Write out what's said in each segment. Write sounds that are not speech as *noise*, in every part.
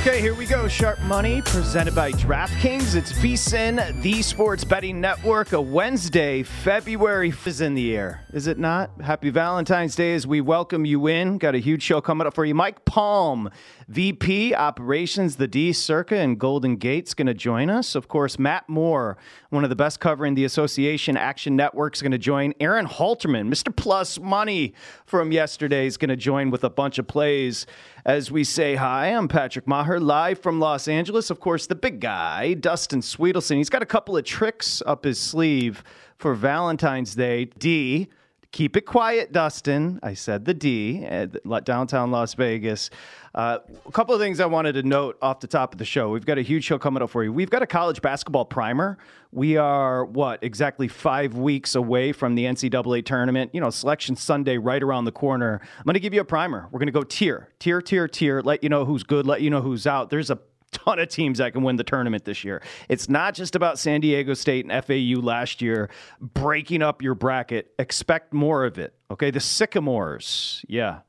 Okay, here we go. Sharp Money presented by DraftKings. It's VSIN, the Sports Betting Network. A Wednesday, February is in the air, is it not? Happy Valentine's Day as we welcome you in. Got a huge show coming up for you. Mike Palm, VP Operations, the D Circa and Golden Gate's going to join us. Of course, Matt Moore, one of the best covering the Association Action Network, is going to join. Aaron Halterman, Mr. Plus Money from yesterday, is going to join with a bunch of plays as we say hi. I'm Patrick Meagher, live from Los Angeles. Of course, the big guy, Dustin Swedelson. He's got a couple of tricks up his sleeve for Valentine's Day. D. Keep it quiet, Dustin. I said the D at downtown Las Vegas. Uh, a couple of things I wanted to note off the top of the show. We've got a huge show coming up for you. We've got a college basketball primer. We are, what, exactly five weeks away from the NCAA tournament. You know, Selection Sunday right around the corner. I'm going to give you a primer. We're going to go tier, tier, tier, tier, let you know who's good, let you know who's out. There's a ton of teams that can win the tournament this year. It's not just about San Diego State and FAU last year breaking up your bracket. Expect more of it. Okay, the Sycamores. Yeah.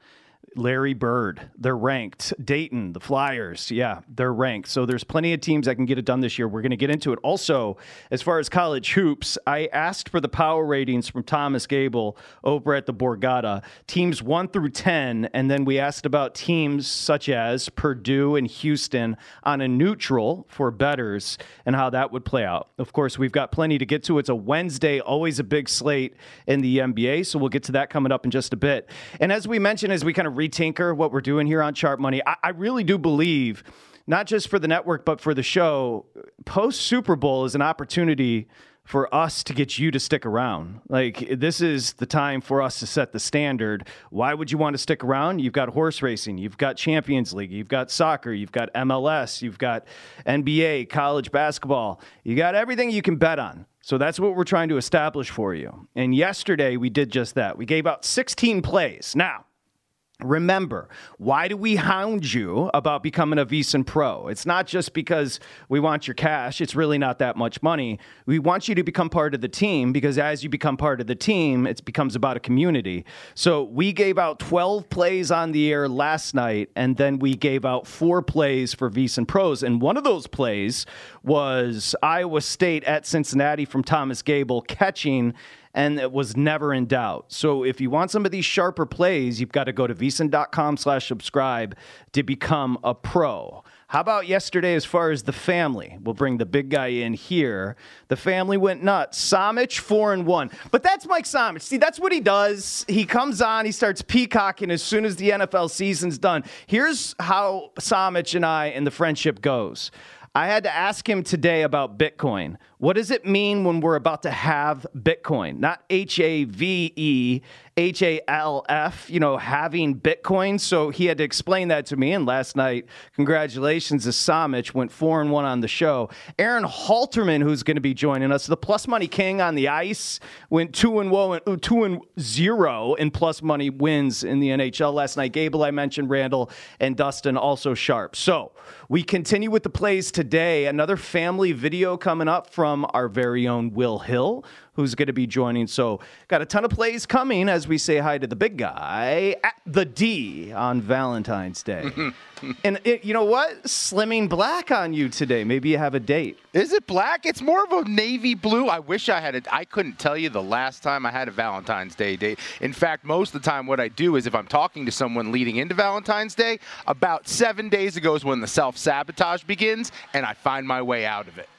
Larry Bird, they're ranked. Dayton, the Flyers, yeah, they're ranked. So there's plenty of teams that can get it done this year. We're going to get into it. Also, as far as college hoops, I asked for the power ratings from Thomas Gable over at the Borgata, teams one through 10. And then we asked about teams such as Purdue and Houston on a neutral for betters and how that would play out. Of course, we've got plenty to get to. It's a Wednesday, always a big slate in the NBA. So we'll get to that coming up in just a bit. And as we mentioned, as we kind of retinker what we're doing here on Sharp Money. I, I really do believe, not just for the network, but for the show, post Super Bowl is an opportunity for us to get you to stick around. Like, this is the time for us to set the standard. Why would you want to stick around? You've got horse racing, you've got Champions League, you've got soccer, you've got MLS, you've got NBA, college basketball, you got everything you can bet on. So that's what we're trying to establish for you. And yesterday we did just that. We gave out 16 plays. Now, Remember, why do we hound you about becoming a VSIN Pro? It's not just because we want your cash. It's really not that much money. We want you to become part of the team because as you become part of the team, it becomes about a community. So we gave out 12 plays on the air last night, and then we gave out four plays for VSIN Pros. And one of those plays was Iowa State at Cincinnati from Thomas Gable catching and it was never in doubt. So if you want some of these sharper plays, you've got to go to vsin.com slash subscribe to become a pro. How about yesterday as far as the family? We'll bring the big guy in here. The family went nuts. Somich, four and one. But that's Mike Somich. See, that's what he does. He comes on, he starts peacocking as soon as the NFL season's done. Here's how Somich and I and the friendship goes. I had to ask him today about Bitcoin. What does it mean when we're about to have Bitcoin? Not H A V E, H A L F, you know, halving Bitcoin. So he had to explain that to me. And last night, congratulations to Somich, went four and one on the show. Aaron Halterman, who's going to be joining us, the plus money king on the ice, went two and one, uh, two and zero in plus money wins in the NHL last night. Gable, I mentioned Randall, and Dustin also sharp. So we continue with the plays today. Another family video coming up from from our very own Will Hill, who's going to be joining. So, got a ton of plays coming as we say hi to the big guy at the D on Valentine's Day. *laughs* and it, you know what? Slimming black on you today. Maybe you have a date. Is it black? It's more of a navy blue. I wish I had it. I couldn't tell you the last time I had a Valentine's Day date. In fact, most of the time, what I do is if I'm talking to someone leading into Valentine's Day, about seven days ago is when the self sabotage begins, and I find my way out of it.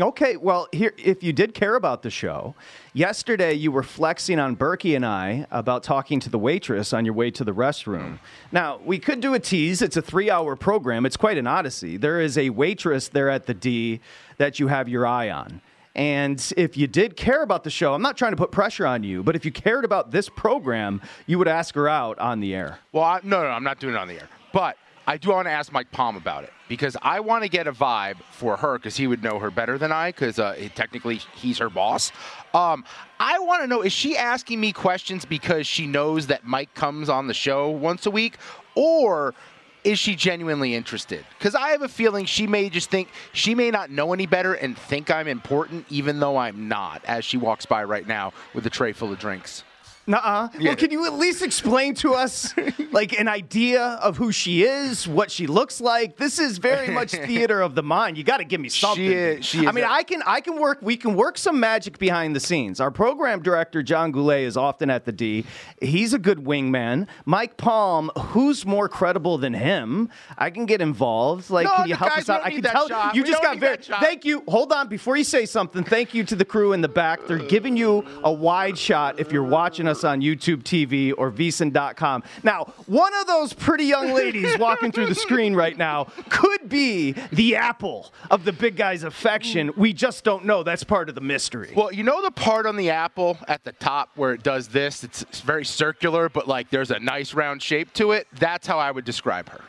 Okay, well, here, if you did care about the show, yesterday you were flexing on Berkey and I about talking to the waitress on your way to the restroom. Now, we could do a tease. It's a three hour program, it's quite an odyssey. There is a waitress there at the D that you have your eye on. And if you did care about the show, I'm not trying to put pressure on you, but if you cared about this program, you would ask her out on the air. Well, I, no, no, I'm not doing it on the air. But I do want to ask Mike Palm about it because I want to get a vibe for her because he would know her better than I because uh, technically he's her boss. Um, I want to know is she asking me questions because she knows that Mike comes on the show once a week or is she genuinely interested? Because I have a feeling she may just think she may not know any better and think I'm important, even though I'm not, as she walks by right now with a tray full of drinks. Nuh-uh. Yeah. Well, can you at least explain to us, *laughs* like, an idea of who she is, what she looks like? This is very much *laughs* theater of the mind. You got to give me something. She is, she is I mean, a- I can, I can work. We can work some magic behind the scenes. Our program director John Goulet is often at the D. He's a good wingman. Mike Palm, who's more credible than him? I can get involved. Like, no, can you help us out? I can tell shot. you. just got very. Thank you. Hold on, before you say something. Thank you to the crew in the back. They're giving you a wide shot if you're watching us on YouTube TV. Or VSiN.com. Now, one of those pretty young ladies walking through the *laughs* screen right now could be the apple of the big guy's affection. We just don't know. That's part of the mystery. Well, you know the part on the apple at the top where it does this? It's very circular, but like there's a nice round shape to it. That's how I would describe her.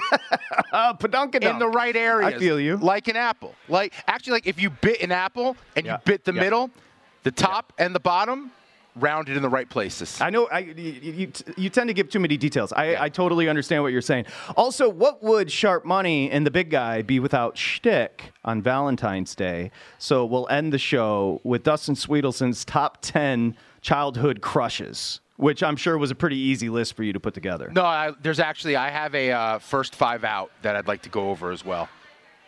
*laughs* uh, in the right area. I feel you. Like an apple. Like actually, like if you bit an apple and yeah. you bit the yeah. middle, the top yeah. and the bottom, rounded in the right places. I know I, you, you, you tend to give too many details. I, yeah. I totally understand what you're saying. Also, what would Sharp Money and the big guy be without shtick on Valentine's Day? So we'll end the show with Dustin Swedelson's top 10 childhood crushes. Which I'm sure was a pretty easy list for you to put together. No, I, there's actually I have a uh, first five out that I'd like to go over as well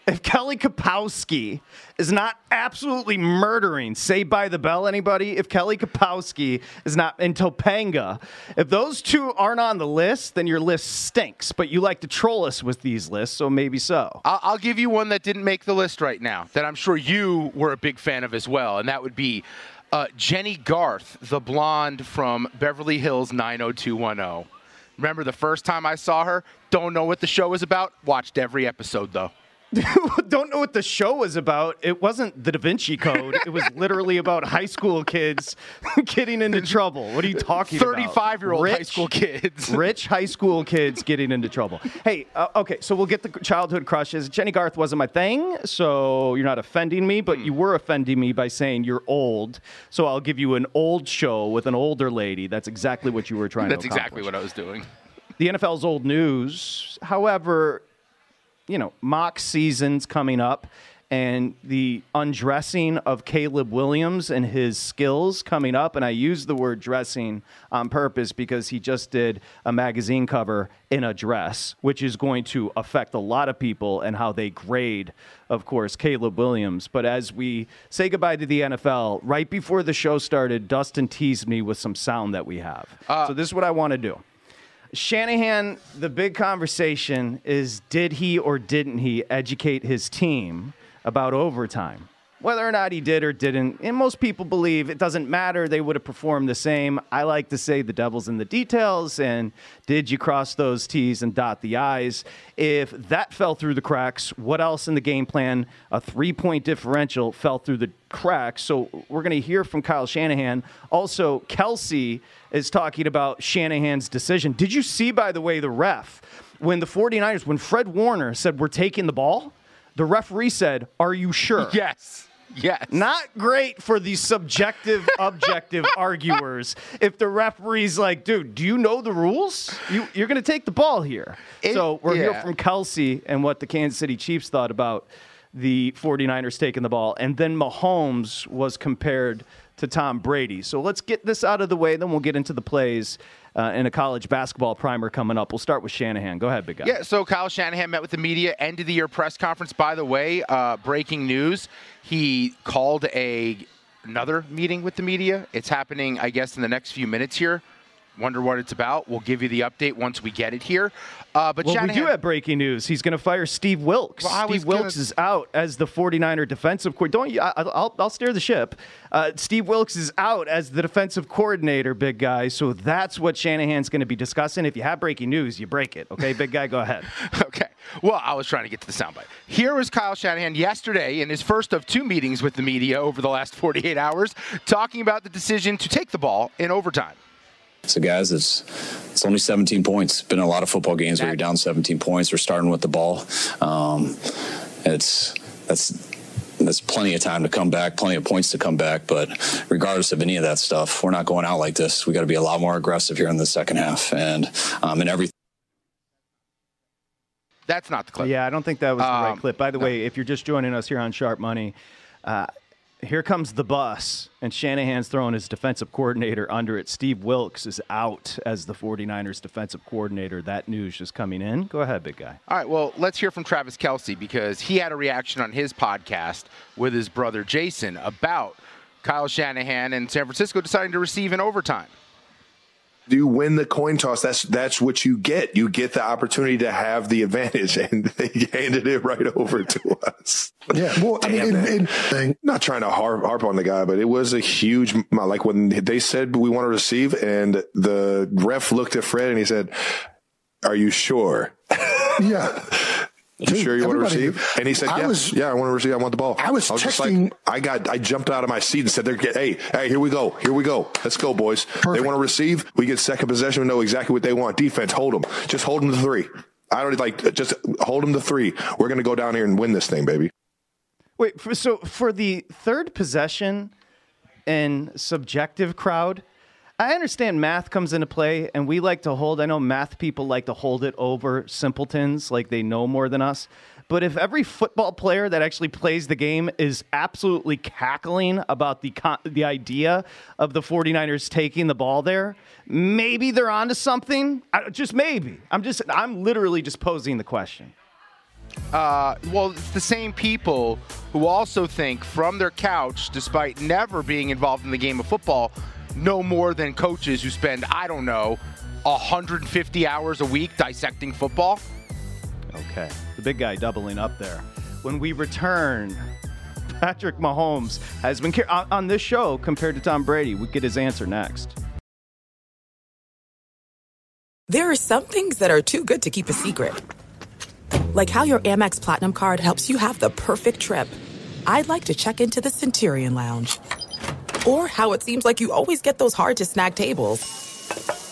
if Kelly Kapowski is not absolutely murdering Saved by the Bell, anybody? If Kelly Kapowski is not in Topanga, if those two aren't on the list, then your list stinks. But you like to troll us with these lists, so maybe so. I'll, I'll give you one that didn't make the list right now that I'm sure you were a big fan of as well, and that would be uh, Jennie Garth, the blonde from Beverly Hills 90210. Remember the first time I saw her? Don't know what the show was about. Watched every episode though. *laughs* don't know what the show was about. It wasn't the Da Vinci Code. It was literally about high school kids *laughs* getting into trouble. What are you talking 35 about? 35 year old rich, high school kids. *laughs* rich high school kids getting into trouble. Hey, uh, okay, so we'll get the childhood crushes. Jennie Garth wasn't my thing, so you're not offending me, but you were offending me by saying you're old. So I'll give you an old show with an older lady. That's exactly what you were trying That's to That's exactly what I was doing. The NFL's old news. However, you know, mock seasons coming up and the undressing of Caleb Williams and his skills coming up. And I use the word dressing on purpose because he just did a magazine cover in a dress, which is going to affect a lot of people and how they grade, of course, Caleb Williams. But as we say goodbye to the NFL, right before the show started, Dustin teased me with some sound that we have. Uh, so this is what I want to do. Shanahan, the big conversation is did he or didn't he educate his team about overtime? Whether or not he did or didn't, and most people believe it doesn't matter. They would have performed the same. I like to say the devil's in the details. And did you cross those T's and dot the I's? If that fell through the cracks, what else in the game plan? A three point differential fell through the cracks. So we're going to hear from Kyle Shanahan. Also, Kelce is talking about Shanahan's decision. Did you see, by the way, the ref? When the 49ers, when Fred Warner said, We're taking the ball, the referee said, Are you sure? Yes. Yes. Not great for the subjective, *laughs* objective arguers. If the referee's like, dude, do you know the rules? You, you're going to take the ball here. It- so we're yeah. here from Kelce and what the Kansas City Chiefs thought about the 49ers taking the ball. And then Mahomes was compared to Tom Brady. So let's get this out of the way, then we'll get into the plays uh, in a college basketball primer coming up. We'll start with Shanahan. Go ahead, big guy. Yeah, so Kyle Shanahan met with the media, end of the year press conference. By the way, uh, breaking news: he called a another meeting with the media. It's happening, I guess, in the next few minutes here. Wonder what it's about. We'll give you the update once we get it here. Uh, but Well, Shanahan, we do have breaking news. He's going to fire Steve Wilks. Well, Steve Wilks gonna- is out as the 49er defensive coordinator. Don't you? I, I'll, I'll steer the ship. Uh, Steve Wilks is out as the defensive coordinator, big guy. So that's what Shanahan's going to be discussing. If you have breaking news, you break it. Okay, big guy, go ahead. *laughs* Okay. Well, I was trying to get to the soundbite. Here was Kyle Shanahan yesterday in his first of two meetings with the media over the last 48 hours, talking about the decision to take the ball in overtime. So, guys, it's it's only 17 points. Been a lot of football games where you're down 17 points. We're starting with the ball. Um, it's that's that's plenty of time to come back, plenty of points to come back. But regardless of any of that stuff, we're not going out like this. We got to be a lot more aggressive here in the second half, and um, in every That's not the clip. Yeah, I don't think that was the right Um, clip. By the way, if you're just joining us here on Sharp Money, uh, here comes the bus, and Shanahan's throwing his defensive coordinator under it. Steve Wilks is out as the 49ers defensive coordinator. That news just coming in. Go ahead, big guy. All right, well, let's hear from Travis Kelce because he had a reaction on his podcast with his brother Jason about Kyle Shanahan and San Francisco deciding to receive in overtime. You win the coin toss, that's that's what you get. You get the opportunity to have the advantage, *laughs* and they handed it right over to us. Yeah, well, I mean, it. and- not trying to harp, harp on the guy, but it was a huge like when they said we want to receive, and the ref looked at Fred and he said, "Are you sure? *laughs* yeah. You sure you want to receive?" And he said, I "Yes, was- yeah, I want to receive. I want the ball." I was just texting- like, I got, I jumped out of my seat and said, "They're get, hey, hey, here we go, here we go, let's go, boys. They want to receive. We get second possession. We know exactly what they want. Defense, hold them. Just hold them to three. I don't like just hold them to three. We're gonna go down here and win this thing, baby." Wait, for, so for the third possession and subjective crowd, I understand math comes into play, and we like to hold. I know math people like to hold it over simpletons, like they know more than us. But if every football player that actually plays the game is absolutely cackling about the con- the idea of the 49ers taking the ball there, maybe they're onto something. I, just maybe. I'm just I'm literally just posing the question. Uh, well, it's the same people who also think from their couch, despite never being involved in the game of football, no more than coaches who spend, I don't know, 150 hours a week dissecting football. Okay. The big guy doubling up there. When we return, *laughs* Patrick Mahomes has been car- on, on this show compared to Tom Brady. We get his answer next. There are some things that are too good to keep a secret. Like how your Amex Platinum card helps you have the perfect trip. I'd like to check into the Centurion Lounge. Or how it seems like you always get those hard to snag tables.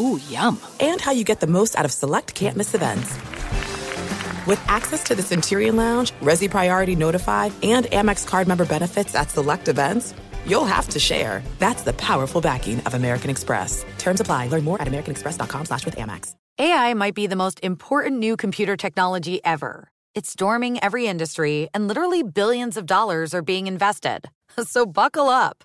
Ooh, yum. And how you get the most out of select can't miss events. With access to the Centurion Lounge, Resy Priority Notified, and Amex card member benefits at select events, you'll have to share. That's the powerful backing of American Express. Terms apply. Learn more at americanexpress.com slash with Amex. AI might be the most important new computer technology ever. It's storming every industry, and literally billions of dollars are being invested. *laughs* So buckle up.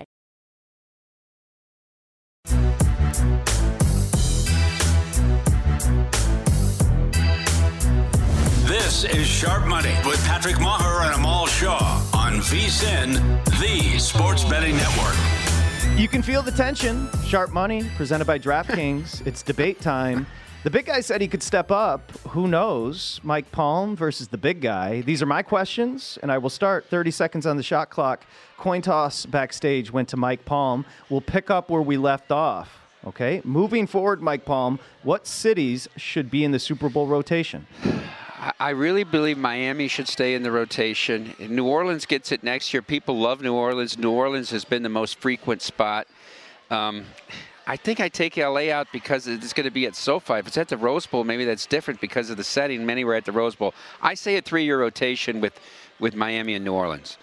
This is Sharp Money with Patrick Meagher and Amal Shaw on VSIN, the sports betting network. You can feel the tension. Sharp Money, presented by DraftKings. it's debate time. The big guy said he could step up. Who knows? Mike Palm versus the big guy. These are my questions, and I will start 30 seconds on the shot clock. Coin toss backstage went to Mike Palm. We'll pick up where we left off. Okay. Moving forward, Mike Palm, what cities should be in the Super Bowl rotation? I- really believe Miami should stay in the rotation. New Orleans gets it next year. People love New Orleans. New Orleans has been the most frequent spot. Um, I think I take LA out because it's going to be at SoFi. If it's at the Rose Bowl, maybe that's different because of the setting. Many were at the Rose Bowl. I say a three-year rotation with, with Miami and New Orleans.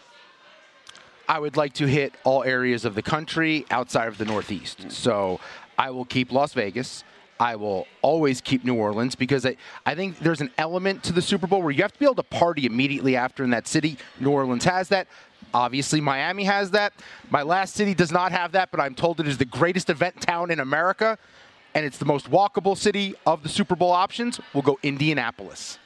I would like to hit all areas of the country outside of the Northeast. Mm-hmm. So I will keep Las Vegas. I will always keep New Orleans because I, I think there's an element to the Super Bowl where you have to be able to party immediately after in that city. New Orleans has that. Obviously, Miami has that. My last city does not have that, but I'm told it is the greatest event town in America, and it's the most walkable city of the Super Bowl options. We'll go Indianapolis.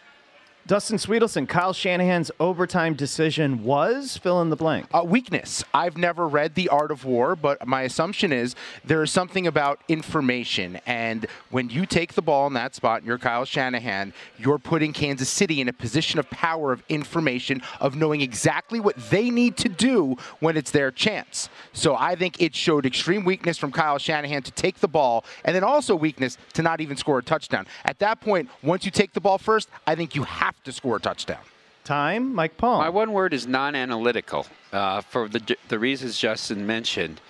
Dustin Swedelson, Kyle Shanahan's overtime decision was fill in the blank. Uh, weakness. I've never read The Art of War, but my assumption is there is something about information. And when you take the ball in that spot and you're Kyle Shanahan, you're putting Kansas City in a position of power, of information, of knowing exactly what they need to do when it's their chance. So I think it showed extreme weakness from Kyle Shanahan to take the ball, and then also weakness to not even score a touchdown. At that point, once you take the ball first, I think you have to score a touchdown. Time, Mike Palm. My one word is non-analytical uh, for the the reasons Justin mentioned.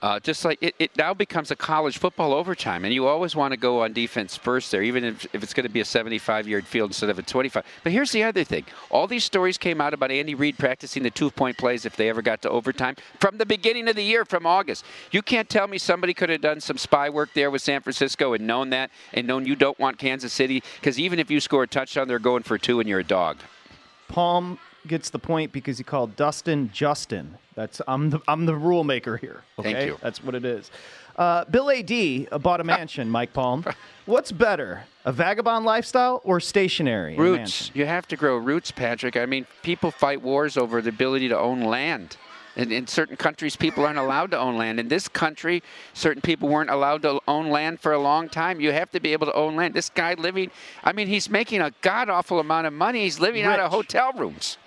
Uh, just like it, it now becomes a college football overtime, and you always want to go on defense first there, even if, if it's going to be a 75-yard field instead of a 25. But here's the other thing: all these stories came out about Andy Reid practicing the two-point plays if they ever got to overtime from the beginning of the year, from August. You can't tell me somebody could have done some spy work there with San Francisco and known that, and known you don't want Kansas City, because even if you score a touchdown, they're going for two, and you're a dog. Palm gets the point because he called Dustin Justin. That's I'm the I'm the rule maker here. Okay? Thank you. That's what it is. Uh, Bill Adee bought a *laughs* mansion. Mike Palm, what's better, a vagabond lifestyle or stationary? Roots. You have to grow roots, Patrick. I mean, people fight wars over the ability to own land. In, in certain countries, people aren't allowed to own land. In this country, certain people weren't allowed to own land for a long time. You have to be able to own land. This guy living, I mean, he's making a god awful amount of money. He's living out of hotel rooms.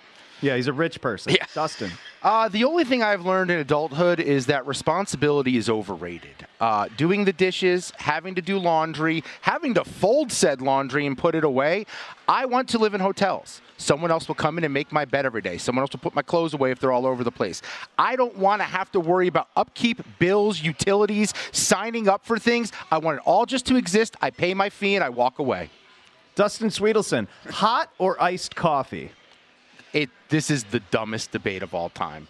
Yeah, he's a rich person. Yeah. Dustin. Uh, the only thing I've learned in adulthood is that responsibility is overrated. Uh, doing the dishes, having to do laundry, having to fold said laundry and put it away. I want to live in hotels. Someone else will come in and make my bed every day. Someone else will put my clothes away if they're all over the place. I don't want to have to worry about upkeep, bills, utilities, signing up for things. I want it all just to exist. I pay my fee and I walk away. Dustin Swedelson, hot or iced coffee? It this is the dumbest debate of all time.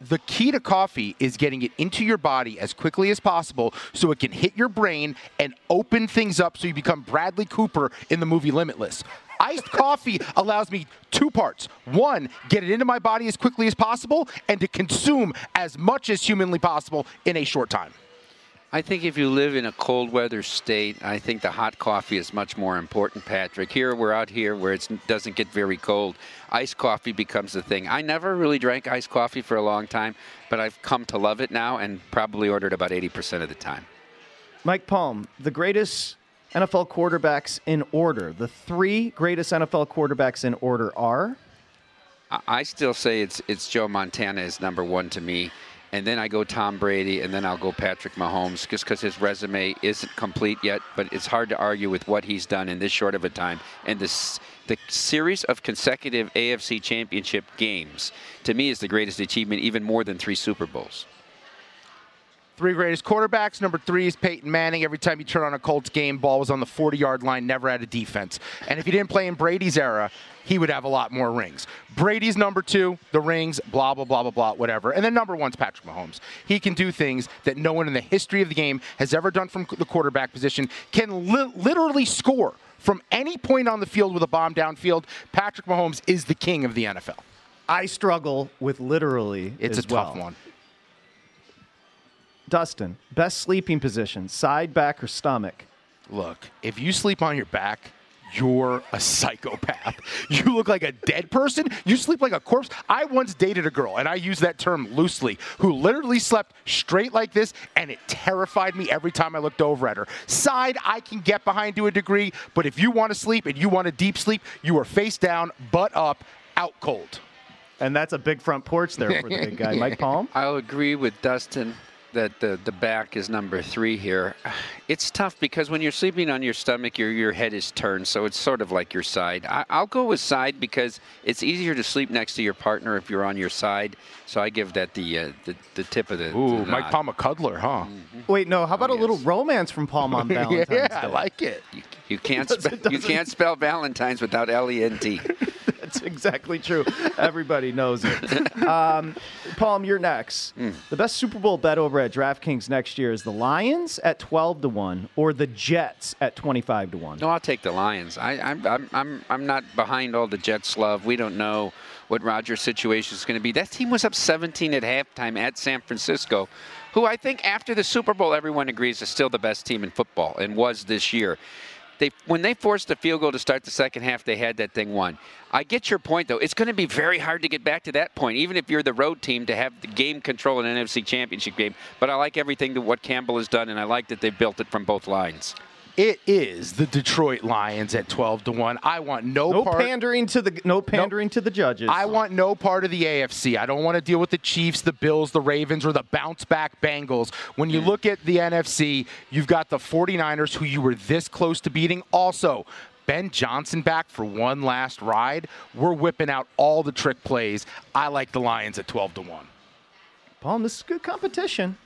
The key to coffee is getting it into your body as quickly as possible so it can hit your brain and open things up so you become Bradley Cooper in the movie Limitless. Iced coffee *laughs* allows me two parts. One, get it into my body as quickly as possible and to consume as much as humanly possible in a short time. I think if you live in a cold weather state, I think the hot coffee is much more important, Patrick. Here, we're out here where it doesn't get very cold. Iced coffee becomes the thing. I never really drank iced coffee for a long time, but I've come to love it now and probably ordered about 80% of the time. Mike Palm, the greatest NFL quarterbacks in order. The three greatest NFL quarterbacks in order are. I- I still say it's it's Joe Montana is number one to me, and then I go Tom Brady, and then I'll go Patrick Mahomes, just because his resume isn't complete yet. But it's hard to argue with what he's done in this short of a time, and this the series of consecutive AFC Championship games to me is the greatest achievement, even more than three Super Bowls. Three greatest quarterbacks. Number three is Peyton Manning. Every time you turn on a Colts game, ball was on the 40 yard line, never had a defense. And if he didn't play in Brady's era, he would have a lot more rings. Brady's number two, the rings, blah, blah, blah, blah, blah, whatever. And then number one's Patrick Mahomes. He can do things that no one in the history of the game has ever done from the quarterback position, can li- literally score from any point on the field with a bomb downfield. Patrick Mahomes is the king of the NFL. I struggle with literally. It's a tough one. Dustin, best sleeping position, side, back, or stomach? Look, if you sleep on your back, you're a psychopath. *laughs* You look like a dead person. You sleep like a corpse. I once dated a girl, and I use that term loosely, who literally slept straight like this, and it terrified me every time I looked over at her. Side, I can get behind to a degree, but if you want to sleep and you want a deep sleep, you are face down, butt up, out cold. And that's a big front porch there for the big guy. *laughs* Mike Palm? I'll agree with Dustin that the, the back is number three here. It's tough because when you're sleeping on your stomach, your, your head is turned, so it's sort of like your side. I, I'll go with side because it's easier to sleep next to your partner if you're on your side. So I give that the uh, the, the tip of the. Ooh, the Mike nod. Palm a cuddler, huh? Wait, no. How about a little romance from Palm on *laughs* Valentine's yeah, Day? I like *laughs* it. You can't Doesn't- spe- you can't spell Valentine's without L E N T. *laughs* That's exactly true. Everybody knows it. Um, Palm, you're next. The best Super Bowl bet over at DraftKings next year is the Lions at 12 to 1 or the Jets at 25 to 1. No, I'll take the Lions. I, I'm, I'm, I'm, I'm not behind all the Jets love. We don't know what Rodgers' situation is going to be. That team was up 17 at halftime at San Francisco, who I think after the Super Bowl, everyone agrees is still the best team in football and was this year. They, when they forced the field goal to start the second half, they had that thing won. I get your point, though. It's going to be very hard to get back to that point, even if you're the road team, to have the game control in an NFC Championship game. But I like everything that what Campbell has done, and I like that they've built it from both lines. It is the Detroit Lions at 12 to 1. I want no, No part pandering to the no pandering to the judges. I want no part of the AFC. I don't want to deal with the Chiefs, the Bills, the Ravens, or the bounce back Bengals. When you mm. look at the NFC, you've got the 49ers, who you were this close to beating. Also, Ben Johnson back for one last ride. We're whipping out all the trick plays. I like the Lions at 12 to 1. Palm, this is good competition.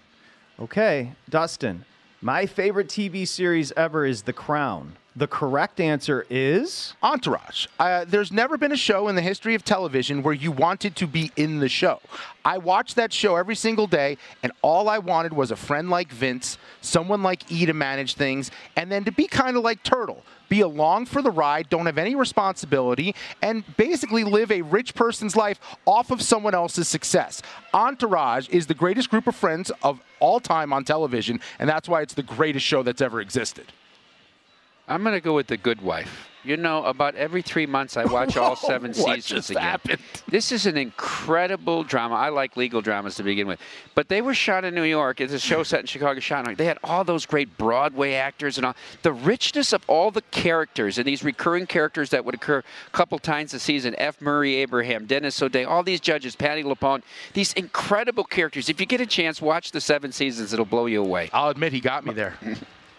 Okay, Dustin. My favorite TV series ever is The Crown. The correct answer is Entourage. Uh, there's never been a show in the history of television where you wanted to be in the show. I watched that show every single day, and all I wanted was a friend like Vince, someone like E to manage things, and then to be kind of like Turtle. Be along for the ride, don't have any responsibility, and basically live a rich person's life off of someone else's success. Entourage is the greatest group of friends of all time on television, and that's why it's the greatest show that's ever existed. I'm going to go with The Good Wife. You know, about every three months I watch all *laughs* seven What seasons just again. happened? This is an incredible drama. I like legal dramas to begin with. But they were shot in New York. It's a show set in Chicago, shot in New York. They had all those great Broadway actors and all. The richness of all the characters and these recurring characters that would occur a couple times a season. F. Murray Abraham, Denis O'Hare, all these judges, Patti LuPone. These incredible characters. If you get a chance, watch the seven seasons. It'll blow you away. I'll admit he got me there. *laughs*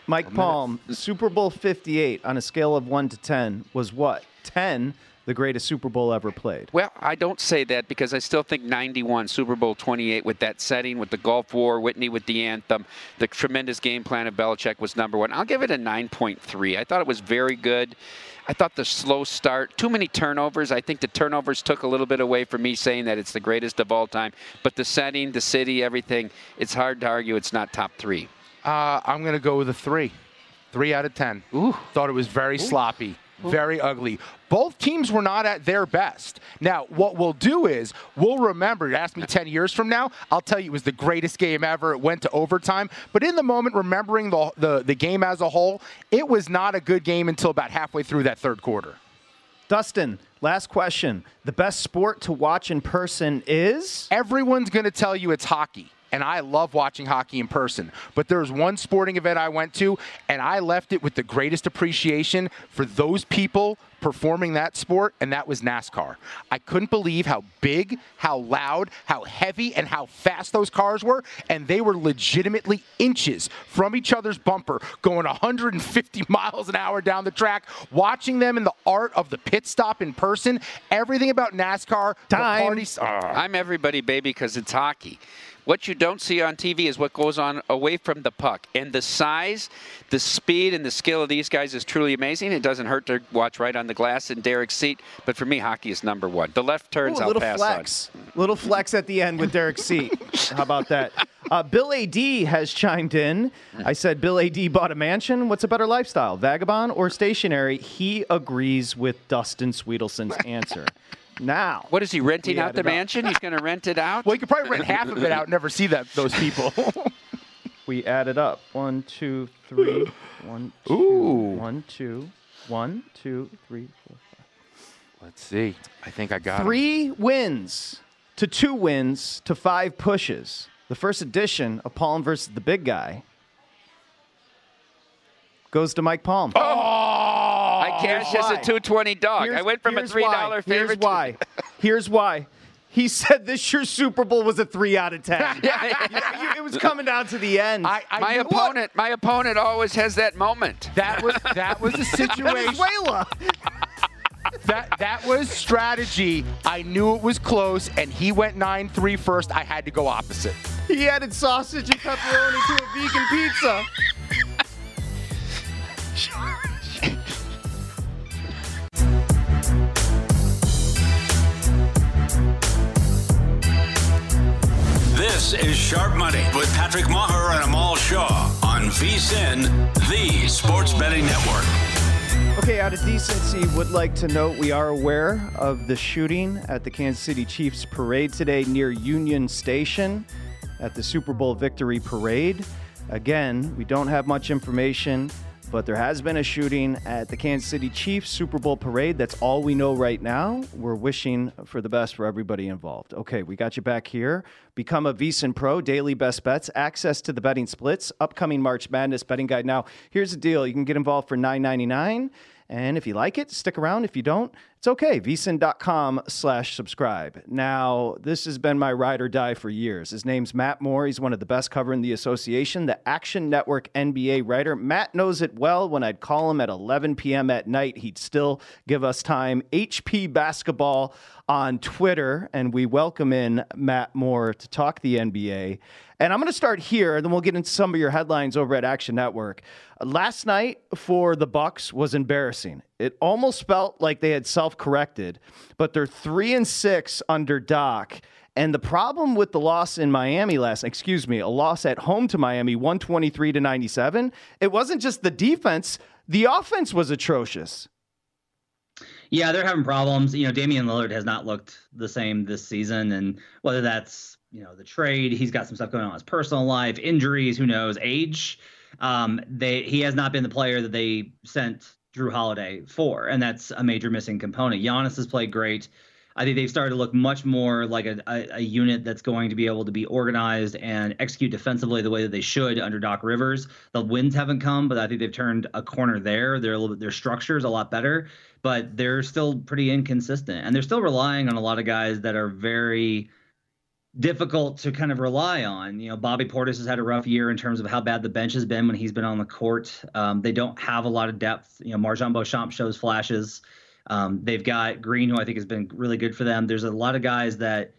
Mike Palm. Super Bowl 58 on a scale of 1 to 10 was what? 10, the greatest Super Bowl ever played. Well, I don't say that because I still think 91, Super Bowl 28, with that setting, with the Gulf War, Whitney with the anthem, the tremendous game plan of Belichick was number one. I'll give it a 9.3. I thought it was very good. I thought the slow start, too many turnovers. I think the turnovers took a little bit away from me saying that it's the greatest of all time. But the setting, the city, everything, it's hard to argue it's not top three. Uh, I'm going to go with a three. Three out of 10. Ooh. Thought it was very sloppy, very ugly. Both teams were not at their best. Now, what we'll do is we'll remember, you ask me 10 years from now, I'll tell you it was the greatest game ever. It went to overtime. But in the moment, remembering the, the, the game as a whole, it was not a good game until about halfway through that third quarter. Dustin, last question. The best sport to watch in person is? Everyone's going to tell you it's hockey. And I love watching hockey in person. But there was one sporting event I went to, and I left it with the greatest appreciation for those people performing that sport, and that was NASCAR. I couldn't believe how big, how loud, how heavy, and how fast those cars were, and they were legitimately inches from each other's bumper, going 150 *laughs* miles an hour down the track. Watching them in the art of the pit stop in person, everything about NASCAR, Time. the parties. Ah. I'm everybody, baby, because it's hockey. What you don't see on TV is what goes on away from the puck. And the size, the speed, and the skill of these guys is truly amazing. It doesn't hurt to watch right on the glass in Derek's seat. But for me, hockey is number one. The left turns, Ooh, I'll little pass flex. Little flex at the end with Derek's Seat. *laughs* How about that? Uh, Bill Adee has chimed in. I said, Bill Adee bought a mansion. What's a better lifestyle, vagabond or stationary? He agrees with Dustin Swedelson's answer. Now, What is he renting we out the added up. mansion? He's going to rent it out. Well, you could probably rent half of it out and never see that those people. *laughs* We added up. One, two, three. One, two. Ooh. One, two. One, two, three, four, five. Let's see. I think I got 'em. Three wins to two wins to five pushes. The first edition of Palm versus the Big Guy goes to Mike Palm. Oh, I cashed as a 220 dog. I went from a $3 why. favorite Here's why. *laughs* Here's why. He said this year's Super Bowl was a three out of ten. *laughs* You- you- it was coming down to the end. I, I my knew- opponent, my opponent always has that moment. That was that was a *laughs* situation. Venezuela. that that was strategy. I knew it was close, and he went 9-3 first. I had to go opposite. He added sausage and pepperoni to a vegan pizza. *laughs* This is Sharp Money with Patrick Meagher and Amal Shaw on VSIN, the Sports Betting Network. Okay, out of decency, would like to note we are aware of the shooting at the Kansas City Chiefs parade today near Union Station at the Super Bowl victory parade. Again, we don't have much information, but there has been a shooting at the Kansas City Chiefs Super Bowl parade. That's all we know right now. We're wishing for the best for everybody involved. Okay, we got you back here. Become a VSiN Pro, daily best bets, access to the betting splits, upcoming March Madness betting guide. Now, here's the deal: you can get involved for $9.99. And if you like it, stick around. If you don't, it's okay. vsin.com slash subscribe. Now, this has been my ride or die for years. His name's Matt Moore. He's one of the best covering the association, the Action Network NBA writer. Matt knows it well. When I'd call him at 11 p.m. at night, he'd still give us time. HP Basketball on Twitter, and we welcome in Matt Moore to talk the NBA. And I'm going to start here, and then we'll get into some of your headlines over at Action Network. Last night for the Bucks was embarrassing. It almost felt like they had self-corrected, but they're three and six under Doc. And the problem with the loss in Miami last, excuse me, a loss at home to Miami, 123 to 97, it wasn't just the defense, the offense was atrocious. Yeah, they're having problems. You know, Damian Lillard has not looked the same this season, and whether that's you know the trade, he's got some stuff going on in his personal life, injuries, who knows, age. Um, they he has not been the player that they sent Jrue Holiday for, and that's a major missing component. Giannis has played great. I think they've started to look much more like a, a, a unit that's going to be able to be organized and execute defensively the way that they should under Doc Rivers. The wins haven't come, but I think they've turned a corner there. They're a little bit, their structure is a lot better, but they're still pretty inconsistent, and they're still relying on a lot of guys that are very difficult to kind of rely on. You know, Bobby Portis has had a rough year in terms of how bad the bench has been when he's been on the court. Um, they don't have a lot of depth. You know, MarJon Beauchamp shows flashes. Um, they've got Green, who I think has been really good for them. There's a lot of guys that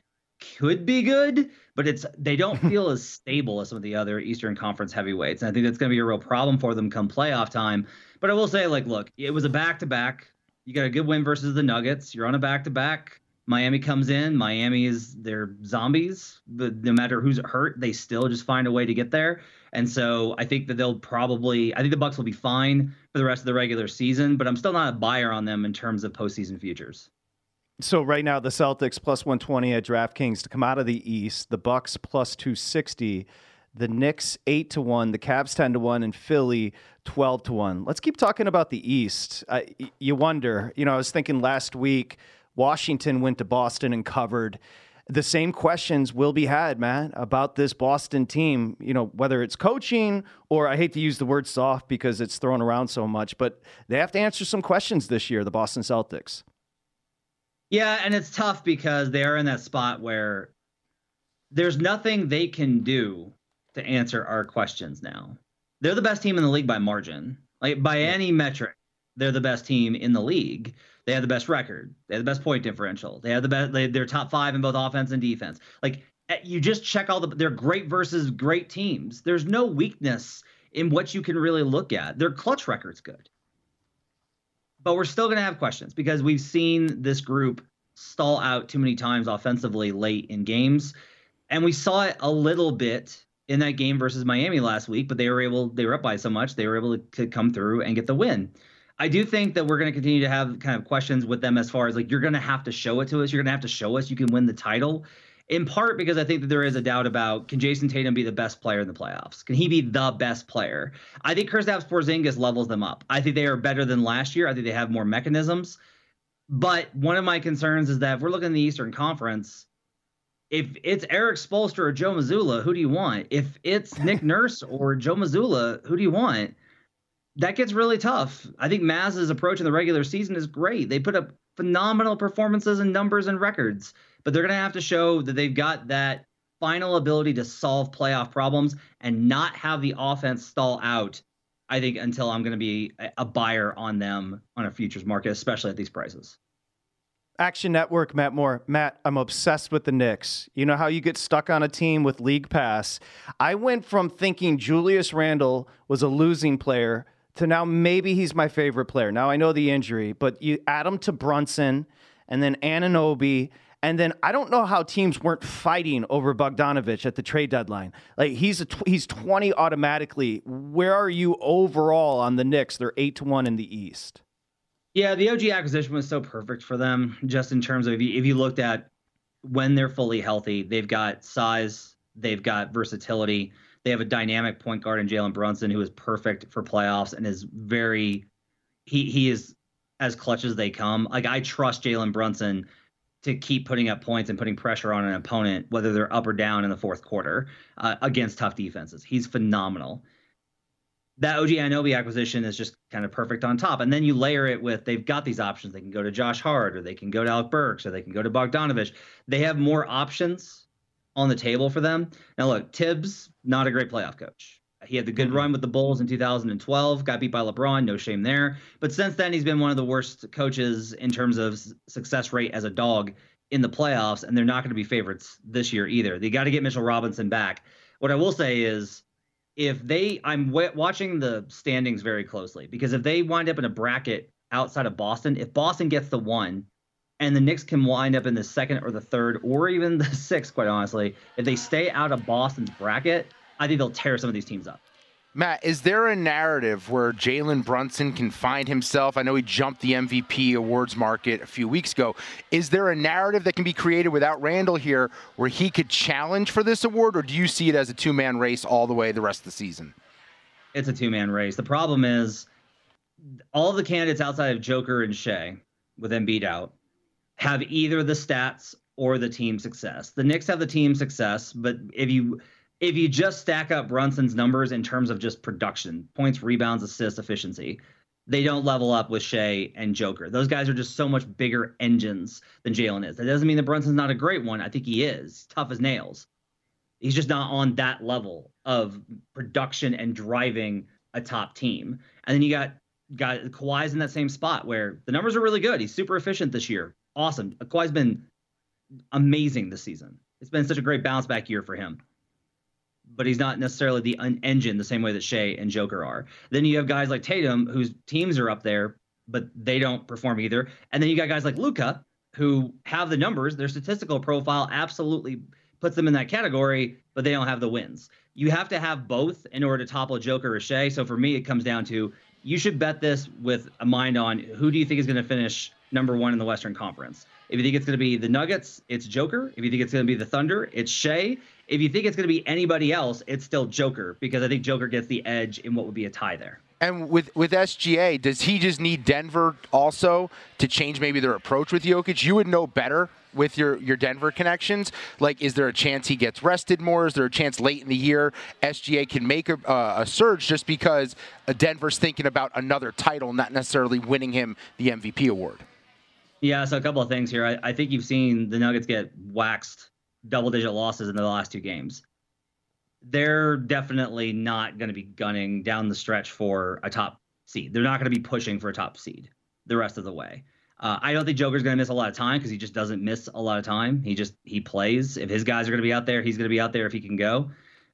could be good, but it's they don't *laughs* feel as stable as some of the other Eastern Conference heavyweights. And I think that's going to be a real problem for them come playoff time. But I will say, like, look, it was a back to back. You got a good win versus the Nuggets. You're on a back to back. Miami comes in. Miami is they're zombies. But no matter who's hurt, they still just find a way to get there. And so I think that they'll probably I think the Bucks will be fine for the rest of the regular season, but I'm still not a buyer on them in terms of postseason futures. So right now the Celtics plus 120 at DraftKings to come out of the East, the Bucks plus 260, the Knicks 8 to 1, the Cavs 10 to 1 and Philly 12 to 1. Let's keep talking about the East. You wonder, you know, I was thinking last week Washington went to Boston and covered the same questions will be had, Matt, about this Boston team. You know, whether it's coaching or I hate to use the word soft because it's thrown around so much, but they have to answer some questions this year, the Boston Celtics. Yeah, and it's tough because they are in that spot where there's nothing they can do to answer our questions now. They're the best team in the league by margin. Like by any metric, they're the best team in the league. They have the best record. They have the best point differential. They have the best. They, they're top five in both offense and defense. Like eh, you just check all the. They're great versus great teams. There's no weakness in what you can really look at. Their clutch record's good, but we're still going to have questions because we've seen this group stall out too many times offensively late in games, and we saw it a little bit in that game versus Miami last week. But they were able. They were up by so much. They were able to come through and get the win. I do think that we're going to continue to have kind of questions with them as far as like you're going to have to show it to us. You're going to have to show us you can win the title. In part because I think that there is a doubt about can Jayson Tatum be the best player in the playoffs? Can he be the best player? I think Kristaps Porzingis levels them up. I think they are better than last year. I think they have more mechanisms. But one of my concerns is that if we're looking at the Eastern Conference, if it's Erik Spoelstra or Joe Mazzulla, who do you want? If it's Nick Nurse or Joe Mazzulla, who do you want? That gets really tough. I think Maz's approach in the regular season is great. They put up phenomenal performances and numbers and records, but they're going to have to show that they've got that final ability to solve playoff problems and not have the offense stall out. I think until I'm going to be a buyer on them on a futures market, especially at these prices. Action Network, Matt Moore. Matt, I'm obsessed with the Knicks. You know how you get stuck on a team with League Pass? I went from thinking Julius Randle was a losing player to now maybe he's my favorite player. Now I know the injury, but you add him to Brunson and then Anunoby. And then I don't know how teams weren't fighting over Bogdanovich at the trade deadline. Like he's a tw- he's 20 automatically. Where are you overall on the Knicks? They're 8 to 1 in the East. Yeah, the OG acquisition was so perfect for them just in terms of if you, if you looked at when they're fully healthy, they've got size, they've got versatility. They have a dynamic point guard in Jalen Brunson who is perfect for playoffs and is very he he is as clutch as they come. Like I trust Jalen Brunson to keep putting up points and putting pressure on an opponent, whether they're up or down in the fourth quarter uh, against tough defenses. He's phenomenal. That OG Anunoby acquisition is just kind of perfect on top. And then you layer it with they've got these options. They can go to Josh Hart or they can go to Alec Burks or they can go to Bogdanovich. They have more options on the table for them. Now, look, Thibs, not a great playoff coach. He had the good mm-hmm. run with the Bulls in 2012, got beat by LeBron, no shame there. But since then, he's been one of the worst coaches in terms of success rate as a dog in the playoffs, and they're not going to be favorites this year either. They got to get Mitchell Robinson back. What I will say is, if they, I'm w- watching the standings very closely because if they wind up in a bracket outside of Boston, if Boston gets the one and the Knicks can wind up in the second or the third or even *laughs* the sixth, quite honestly. If they stay out of Boston's bracket, I think they'll tear some of these teams up. Matt, is there a narrative where Jalen Brunson can find himself? I know he jumped the MVP awards market a few weeks ago. Is there a narrative that can be created without Randle here where he could challenge for this award, or do you see it as a two man race all the way the rest of the season? It's a two man race. The problem is all the candidates outside of Joker and Shai, with Embiid out, have either the stats or the team success. The Knicks have the team success, but if you if you just stack up Brunson's numbers in terms of just production, points, rebounds, assists, efficiency, they don't level up with Shai and Joker. Those guys are just so much bigger engines than Jalen is. That doesn't mean that Brunson's not a great one. I think he is tough as nails. He's just not on that level of production and driving a top team. And then you got got Kawhi's in that same spot where the numbers are really good. He's super efficient this year awesome. Kawhi's been amazing this season. It's been such a great bounce back year for him. But he's not necessarily the engine the same way that Shai and Joker are. Then you have guys like Tatum, whose teams are up there, but they don't perform either. And then you got guys like Luka who have the numbers. Their statistical profile absolutely puts them in that category, but they don't have the wins. You have to have both in order to topple Joker or Shai. So for me, it comes down to you should bet this with a mind on who do you think is going to finish number one in the Western Conference. If you think it's going to be the Nuggets, it's Joker. If you think it's going to be the Thunder, it's Shai. If you think it's going to be anybody else, it's still Joker because I think Joker gets the edge in what would be a tie there. And with with SGA, does he just need Denver also to change maybe their approach with Jokic? You would know better with your your Denver connections. Like, is there a chance he gets rested more? Is there a chance late in the year SGA can make a, uh, a surge just because Denver's thinking about another title, not necessarily winning him the MVP award? Yeah, so a couple of things here. I, I think you've seen the Nuggets get waxed double digit losses in the last two games. They're definitely not going to be gunning down the stretch for a top seed. They're not going to be pushing for a top seed the rest of the way. Uh, I don't think Joker's going to miss a lot of time because he just doesn't miss a lot of time. He just he plays. If his guys are going to be out there, he's going to be out there if he can go.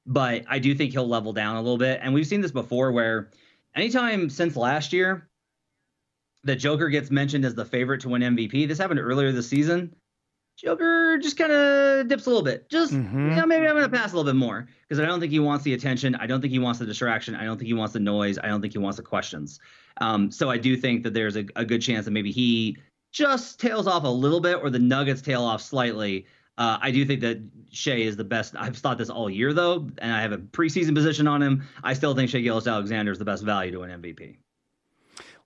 But I do think he'll level down a little bit. And we've seen this before where anytime since last year that Joker gets mentioned as the favorite to win MVP, this happened earlier this season. Joker just kind of dips a little bit. Just, mm-hmm. you know, maybe I'm going to pass a little bit more because I don't think he wants the attention. I don't think he wants the distraction. I don't think he wants the noise. I don't think he wants the questions. Um, so I do think that there's a, a, good chance that maybe he just tails off a little bit or the Nuggets tail off slightly. Uh, I do think that Shai is the best. I've thought this all year, though, and I have a preseason position on him. I still think Shai Gilgeous-Alexander is the best value to an MVP.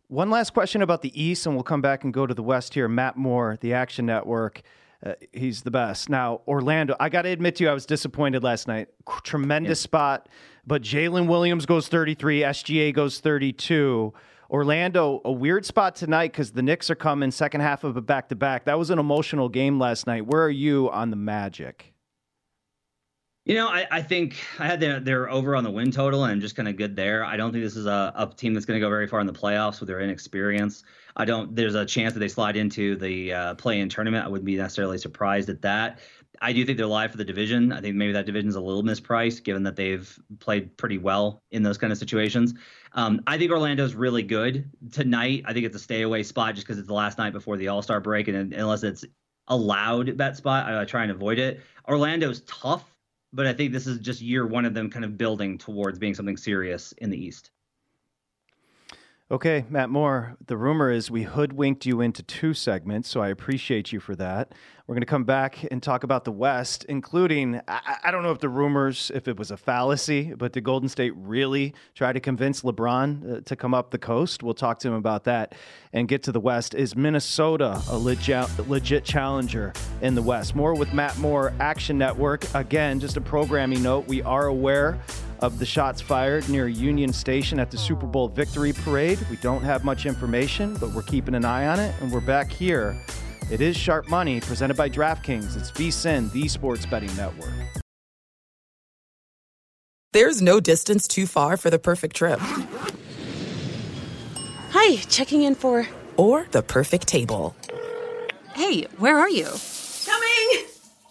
One last question about the East, and we'll come back and go to the West here. Matt Moore, the Action Network. Uh, he's the best. Now, Orlando, I got to admit to you, I was disappointed last night. Tremendous yeah. spot, but Jalen Williams goes 33, SGA goes 32. Orlando, a weird spot tonight because the Knicks are coming second half of a back to back. That was an emotional game last night. Where are you on the Magic? You know, I, I think I had their, their over on the win total and just kind of good there. I don't think this is a, a team that's going to go very far in the playoffs with their inexperience. I don't. There's a chance that they slide into the uh, play-in tournament. I wouldn't be necessarily surprised at that. I do think they're live for the division. I think maybe that division's a little mispriced given that they've played pretty well in those kind of situations. Um, I think Orlando's really good tonight. I think it's a stay away spot just because it's the last night before the All Star break, and unless it's allowed that spot, I, I try and avoid it. Orlando's tough, but I think this is just year one of them kind of building towards being something serious in the East. Okay, Matt Moore, the rumor is we hoodwinked you into two segments, so I appreciate you for that. We're going to come back and talk about the West, including I, I, don't know if the rumors, if it was a fallacy, but did Golden State really try to convince LeBron uh, to come up the coast? We'll talk to him about that and get to the West. Is Minnesota a legit, legit challenger in the West? More with Matt Moore, Action Network. Again, just a programming note we are aware of the shots fired near Union Station at the Super Bowl victory parade. We don't have much information, but we're keeping an eye on it, and we're back here. It is Sharp Money, presented by DraftKings. It's VSIN, the sports betting network. There's no distance too far for the perfect trip. Hi, checking in for. Or the perfect table. Hey, where are you?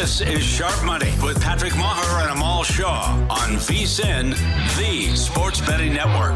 This is Sharp Money with Patrick Meagher and Amal Shaw on VSIN, the sports betting network.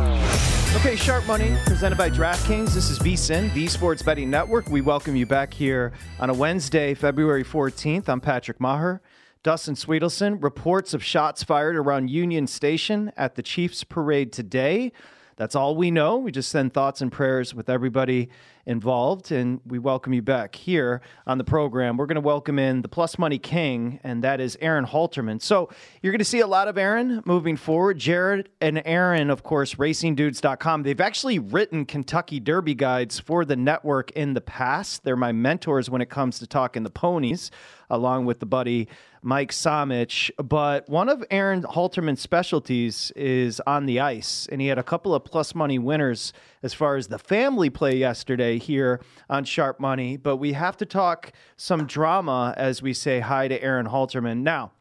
Okay, Sharp Money presented by DraftKings. This is VSIN, the sports betting network. We welcome you back here on a Wednesday, February 14th. I'm Patrick Meagher. Dustin Swedelson reports of shots fired around Union Station at the Chiefs parade today. That's all we know. We just send thoughts and prayers with everybody involved, and we welcome you back here on the program. We're going to welcome in the Plus Money King, and that is Aaron Halterman. So you're going to see a lot of Aaron moving forward. Jared and Aaron, of course, racingdudes.com. They've actually written Kentucky Derby guides for the network in the past. They're my mentors when it comes to talking the ponies, along with the buddy Mike Somich. But one of Aaron Halterman's specialties is on the ice, and he had a couple of plus money winners as far as the family play yesterday here on Sharp Money. But we have to talk some drama as we say hi to Aaron Halterman. Now,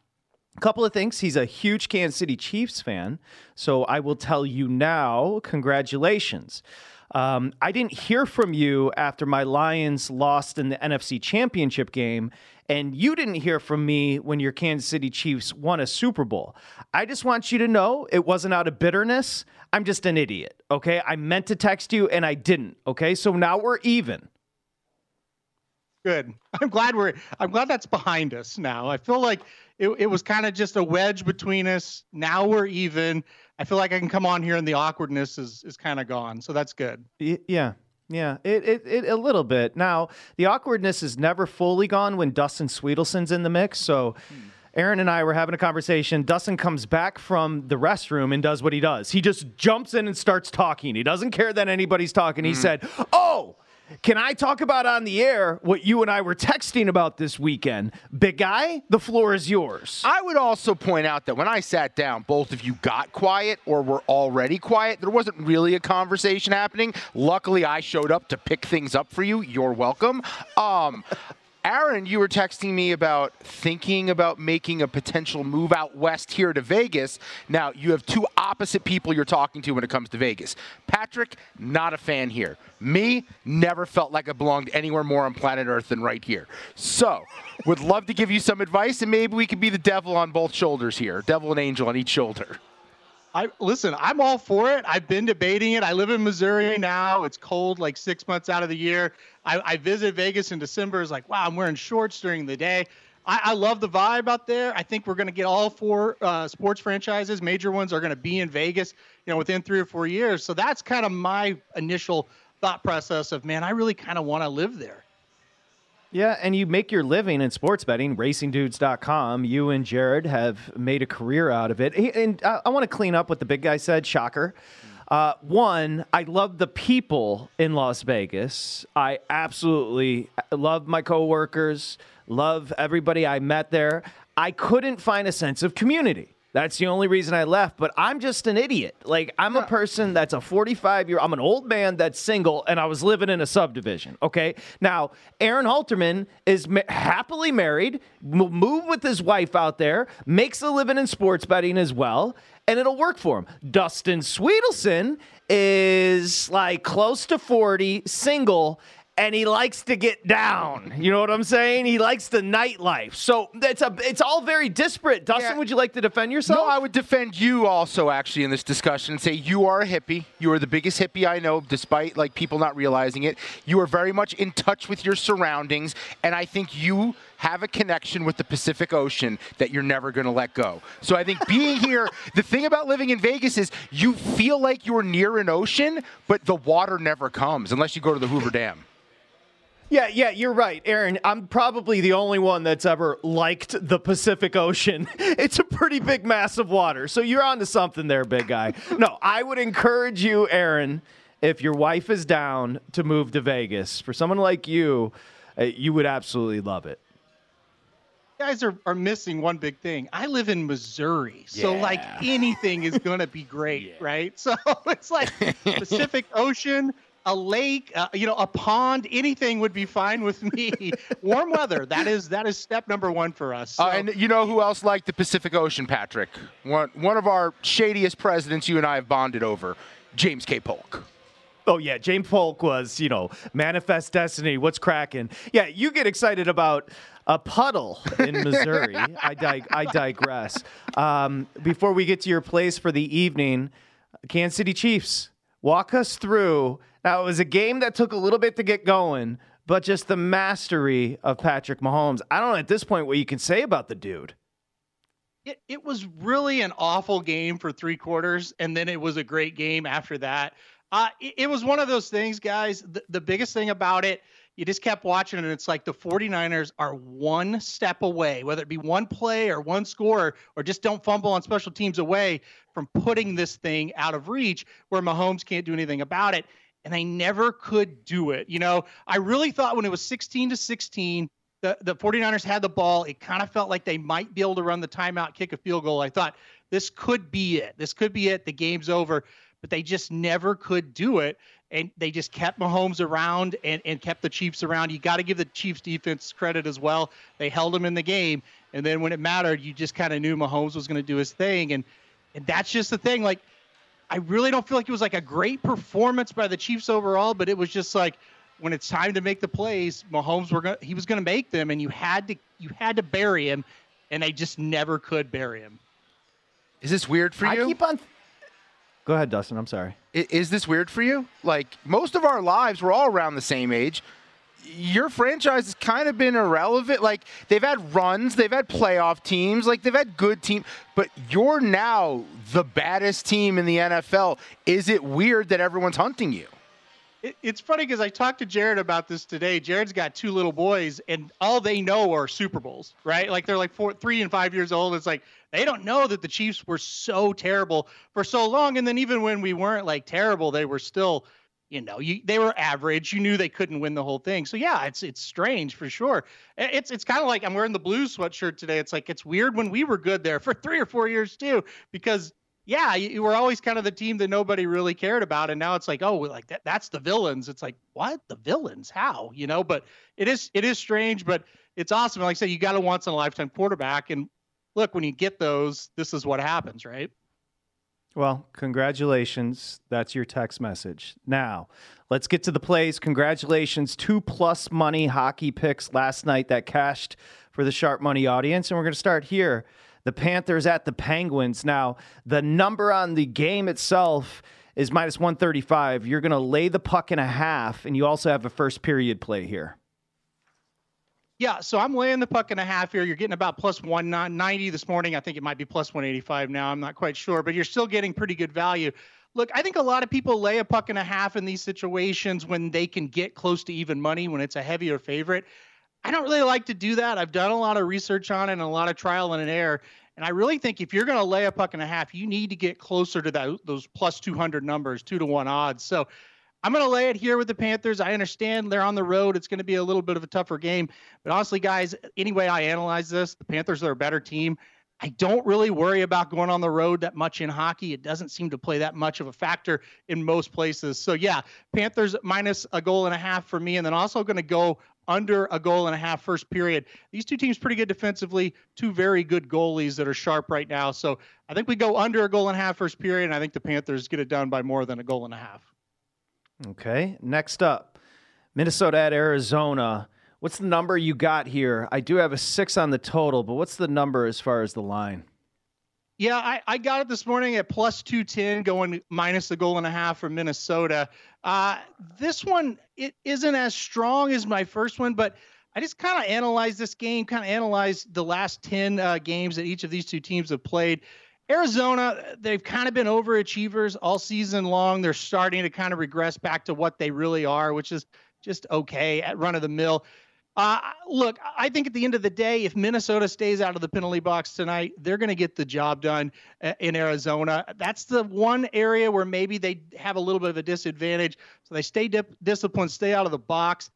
a couple of things. He's a huge Kansas City Chiefs fan. So I will tell you now, congratulations. Um, I didn't hear from you after my Lions lost in the NFC Championship game, and you didn't hear from me when your Kansas City Chiefs won a Super Bowl. I just want you to know it wasn't out of bitterness. I'm just an idiot, okay? I meant to text you and I didn't, okay? So now we're even. Good. *laughs* I'm glad we're I'm glad that's behind us now. I feel like it, it was kind of just a wedge between us. Now we're even. I feel like I can come on here and the awkwardness is is kind of gone. So that's good. Yeah. Yeah, it, it, it a little bit. Now, the awkwardness is never fully gone when Dustin Swedelson's in the mix. So, hmm. Aaron and I were having a conversation. Dustin comes back from the restroom and does what he does. He just jumps in and starts talking. He doesn't care that anybody's talking. He hmm. said, "Oh, can I talk about on the air what you and I were texting about this weekend? Big guy, the floor is yours. I would also point out that when I sat down, both of you got quiet or were already quiet. There wasn't really a conversation happening. Luckily, I showed up to pick things up for you. You're welcome. Um, Aaron, you were texting me about thinking about making a potential move out west here to Vegas. Now, you have two opposite people you're talking to when it comes to Vegas. Patrick, not a fan here. Me, never felt like I belonged anywhere more on planet Earth than right here. So, would love to give you some advice, and maybe we could be the devil on both shoulders here, devil and angel on each shoulder. I listen. I'm all for it. I've been debating it. I live in Missouri now. It's cold like six months out of the year. I, I visit Vegas in December. It's like wow, I'm wearing shorts during the day. I, I love the vibe out there. I think we're going to get all four uh, sports franchises, major ones, are going to be in Vegas. You know, within three or four years. So that's kind of my initial thought process of man, I really kind of want to live there. Yeah, and you make your living in sports betting, racingdudes.com. You and Jared have made a career out of it. And I, I want to clean up what the big guy said. Shocker. Uh, one, I love the people in Las Vegas. I absolutely love my coworkers, love everybody I met there. I couldn't find a sense of community. That's the only reason I left, but I'm just an idiot. Like, I'm a person that's a 45 year I'm an old man that's single, and I was living in a subdivision. Okay. Now, Aaron Halterman is ma- happily married, will move with his wife out there, makes a living in sports betting as well, and it'll work for him. Dustin Swedelson is like close to 40, single, and he likes to get down. You know what I'm saying? He likes the nightlife. So it's a it's all very disparate. Dustin, would you like to defend yourself? No, I would defend you also actually in this discussion and say you are a hippie. You are the biggest hippie I know, despite like people not realizing it. You are very much in touch with your surroundings, and I think you have a connection with the Pacific Ocean that you're never going to let go. So I think being here, *laughs* the thing about living in Vegas is you feel like you're near an ocean, but the water never comes unless you go to the Hoover Dam. Yeah, yeah, you're right, Aaron. I'm probably the only one that's ever liked the Pacific Ocean. *laughs* It's a pretty big mass of water. So you're onto something there, big guy. *laughs* No, I would encourage you, Aaron, if your wife is down to move to Vegas, for someone like you, uh, you would absolutely love it. Guys are, are missing one big thing. I live in Missouri, so like anything is gonna be great, *laughs* right? So it's like Pacific Ocean, a lake, uh, you know, a pond, anything would be fine with me. *laughs* Warm weather, that is that is step number one for us. Uh, and you know who else liked the Pacific Ocean, Patrick? One, one of our shadiest presidents you and I have bonded over, James K. Polk. Oh yeah, James Polk was, you know, manifest destiny. What's cracking? Yeah, you get excited about a puddle in *laughs* Missouri. I, dig- I digress. Um, before we get to your place for the evening, Kansas City Chiefs, walk us through. Now it was a game that took a little bit to get going, but just the mastery of Patrick Mahomes. I don't know at this point what you can say about the dude. it, it was really an awful game for three quarters, and then it was a great game after that. Uh, it, it was one of those things, guys. The, the biggest thing about it, you just kept watching, and it's like the 49ers are one step away, whether it be one play or one score, or just don't fumble on special teams away from putting this thing out of reach where Mahomes can't do anything about it. And they never could do it. You know, I really thought when it was 16 to 16, the, the 49ers had the ball. It kind of felt like they might be able to run the timeout, kick a field goal. I thought this could be it. This could be it. The game's over. But they just never could do it. And they just kept Mahomes around and, and kept the Chiefs around. You got to give the Chiefs defense credit as well. They held them in the game. And then when it mattered, you just kind of knew Mahomes was going to do his thing. And and that's just the thing. Like, I really don't feel like it was like a great performance by the Chiefs overall, but it was just like when it's time to make the plays, Mahomes were going he was going to make them, and you had to you had to bury him, and they just never could bury him. Is this weird for you? I keep on. Go ahead, Dustin. I'm sorry. I- Is this weird for you? Like most of our lives, we're all around the same age. Your franchise has kind of been irrelevant. Like they've had runs, they've had playoff teams, like they've had good teams, but you're now the baddest team in the NFL. Is it weird that everyone's hunting you? It, it's funny because I talked to Jared about this today. Jared's got two little boys, and all they know are Super Bowls, right? Like they're like four, three, and five years old. It's like they don't know that the Chiefs were so terrible for so long, and then even when we weren't like terrible, they were still, you know, you, they were average. You knew they couldn't win the whole thing. So yeah, it's it's strange for sure. It's it's kind of like I'm wearing the blue sweatshirt today. It's like it's weird when we were good there for three or four years too, because yeah, you, you were always kind of the team that nobody really cared about, and now it's like, oh, like that, that's the villains. It's like, what the villains? How you know? But it is it is strange, but it's awesome. Like I said, you got a once in a lifetime quarterback, and look, when you get those, this is what happens, right? Well, congratulations. That's your text message. Now, let's get to the plays. Congratulations. Two plus money hockey picks last night that cashed for the Sharp Money audience. And we're going to start here. The Panthers at the Penguins. Now, the number on the game itself is minus 135. You're going to lay the puck in a half, and you also have a first period play here. Yeah, so I'm laying the puck and a half here. You're getting about plus 190 this morning. I think it might be plus 185 now. I'm not quite sure, but you're still getting pretty good value. Look, I think a lot of people lay a puck and a half in these situations when they can get close to even money when it's a heavier favorite. I don't really like to do that. I've done a lot of research on it and a lot of trial and error. And I really think if you're going to lay a puck and a half, you need to get closer to that those plus 200 numbers, two to one odds. So I'm going to lay it here with the Panthers. I understand they're on the road. It's going to be a little bit of a tougher game. But honestly, guys, any way I analyze this, the Panthers are a better team. I don't really worry about going on the road that much in hockey. It doesn't seem to play that much of a factor in most places. So, yeah, Panthers minus a goal and a half for me. And then also going to go under a goal and a half first period. These two teams pretty good defensively, two very good goalies that are sharp right now. So I think we go under a goal and a half first period, and I think the Panthers get it done by more than a goal and a half. Okay. Next up, Minnesota at Arizona. What's the number you got here? I do have a six on the total, but what's the number as far as the line? Yeah, I, I got it this morning at plus 210, going minus a goal and a half for Minnesota. Uh, this one, it isn't as strong as my first one, but I just kind of analyzed this game, kind of analyzed the last 10 uh, games that each of these two teams have played. Arizona, they've kind of been overachievers all season long. They're starting to kind of regress back to what they really are, which is just okay at run of the mill. Uh, look, I think at the end of the day, if Minnesota stays out of the penalty box tonight, they're going to get the job done uh, in Arizona. That's the one area where maybe they have a little bit of a disadvantage. So they stay dip- disciplined, stay out of the box.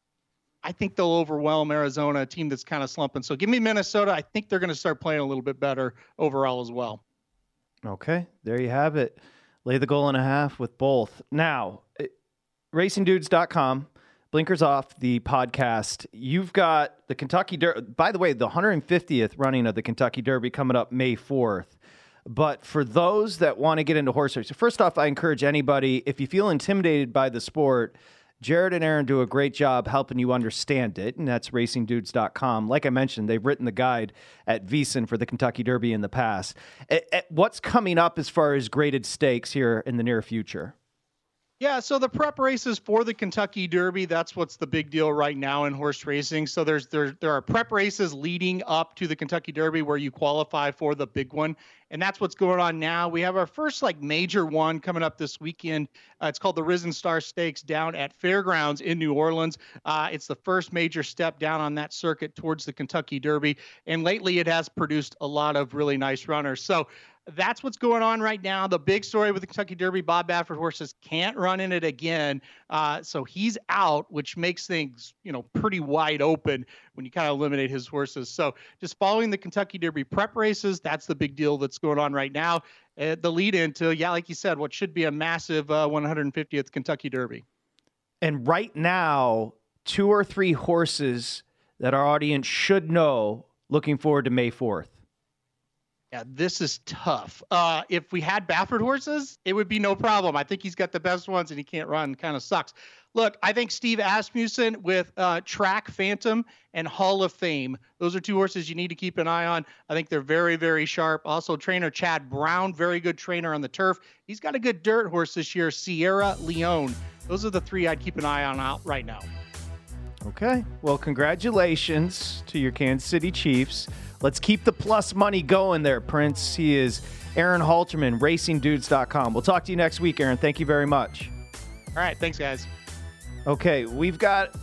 I think they'll overwhelm Arizona, a team that's kind of slumping. So give me Minnesota. I think they're going to start playing a little bit better overall as well. Okay, there you have it. Lay the goal and a half with both. Now, eh, racingdudes.com, blinkers off the podcast. You've got the Kentucky Derby. By the way, the 150th running of the Kentucky Derby coming up May 4th. But for those that want to get into horse racing, first off, I encourage anybody, if you feel intimidated by the sport, Jared and Aaron do a great job helping you understand it, and that's racingdudes.com. Like I mentioned, they've written the guide at VSiN for the Kentucky Derby in the past. What's coming up as far as graded stakes here in the near future? Yeah, so the prep races for the Kentucky Derby, that's what's the big deal right now in horse racing. So there's there there are prep races leading up to the Kentucky Derby where you qualify for the big one. And that's what's going on now. We have our first like major one coming up this weekend. Uh, it's called the Risen Star Stakes down at Fairgrounds in New Orleans. Uh, it's the first major step down on that circuit towards the Kentucky Derby. And lately it has produced a lot of really nice runners. So that's what's going on right now. The big story with the Kentucky Derby, Bob Baffert horses can't run in it again. Uh, so he's out, which makes things, you know, pretty wide open when you kind of eliminate his horses. So just following the Kentucky Derby prep races, that's the big deal that's going on right now. Uh, the lead into, yeah, like you said, what should be a massive uh, 150th Kentucky Derby. And right now, two or three horses that our audience should know looking forward to May 4th. Yeah, this is tough. Uh, if we had Baffert horses, it would be no problem. I think he's got the best ones and he can't run. Kind of sucks. Look, I think Steve Asmussen with uh, Track Phantom and Hall of Fame. Those are two horses you need to keep an eye on. I think they're very, very sharp. Also, trainer Chad Brown, very good trainer on the turf. He's got a good dirt horse this year, Sierra Leone. Those are the three I'd keep an eye on out right now. Okay. Well, congratulations to your Kansas City Chiefs. Let's keep the plus money going there, Prince. He is Aaron Halterman, racingdudes.com. We'll talk to you next week, Aaron. Thank you very much. All right. Thanks, guys. Okay. We've got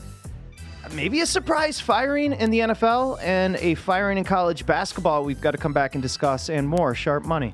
maybe a surprise firing in the NFL and a firing in college basketball we've got to come back and discuss and more. Sharp money.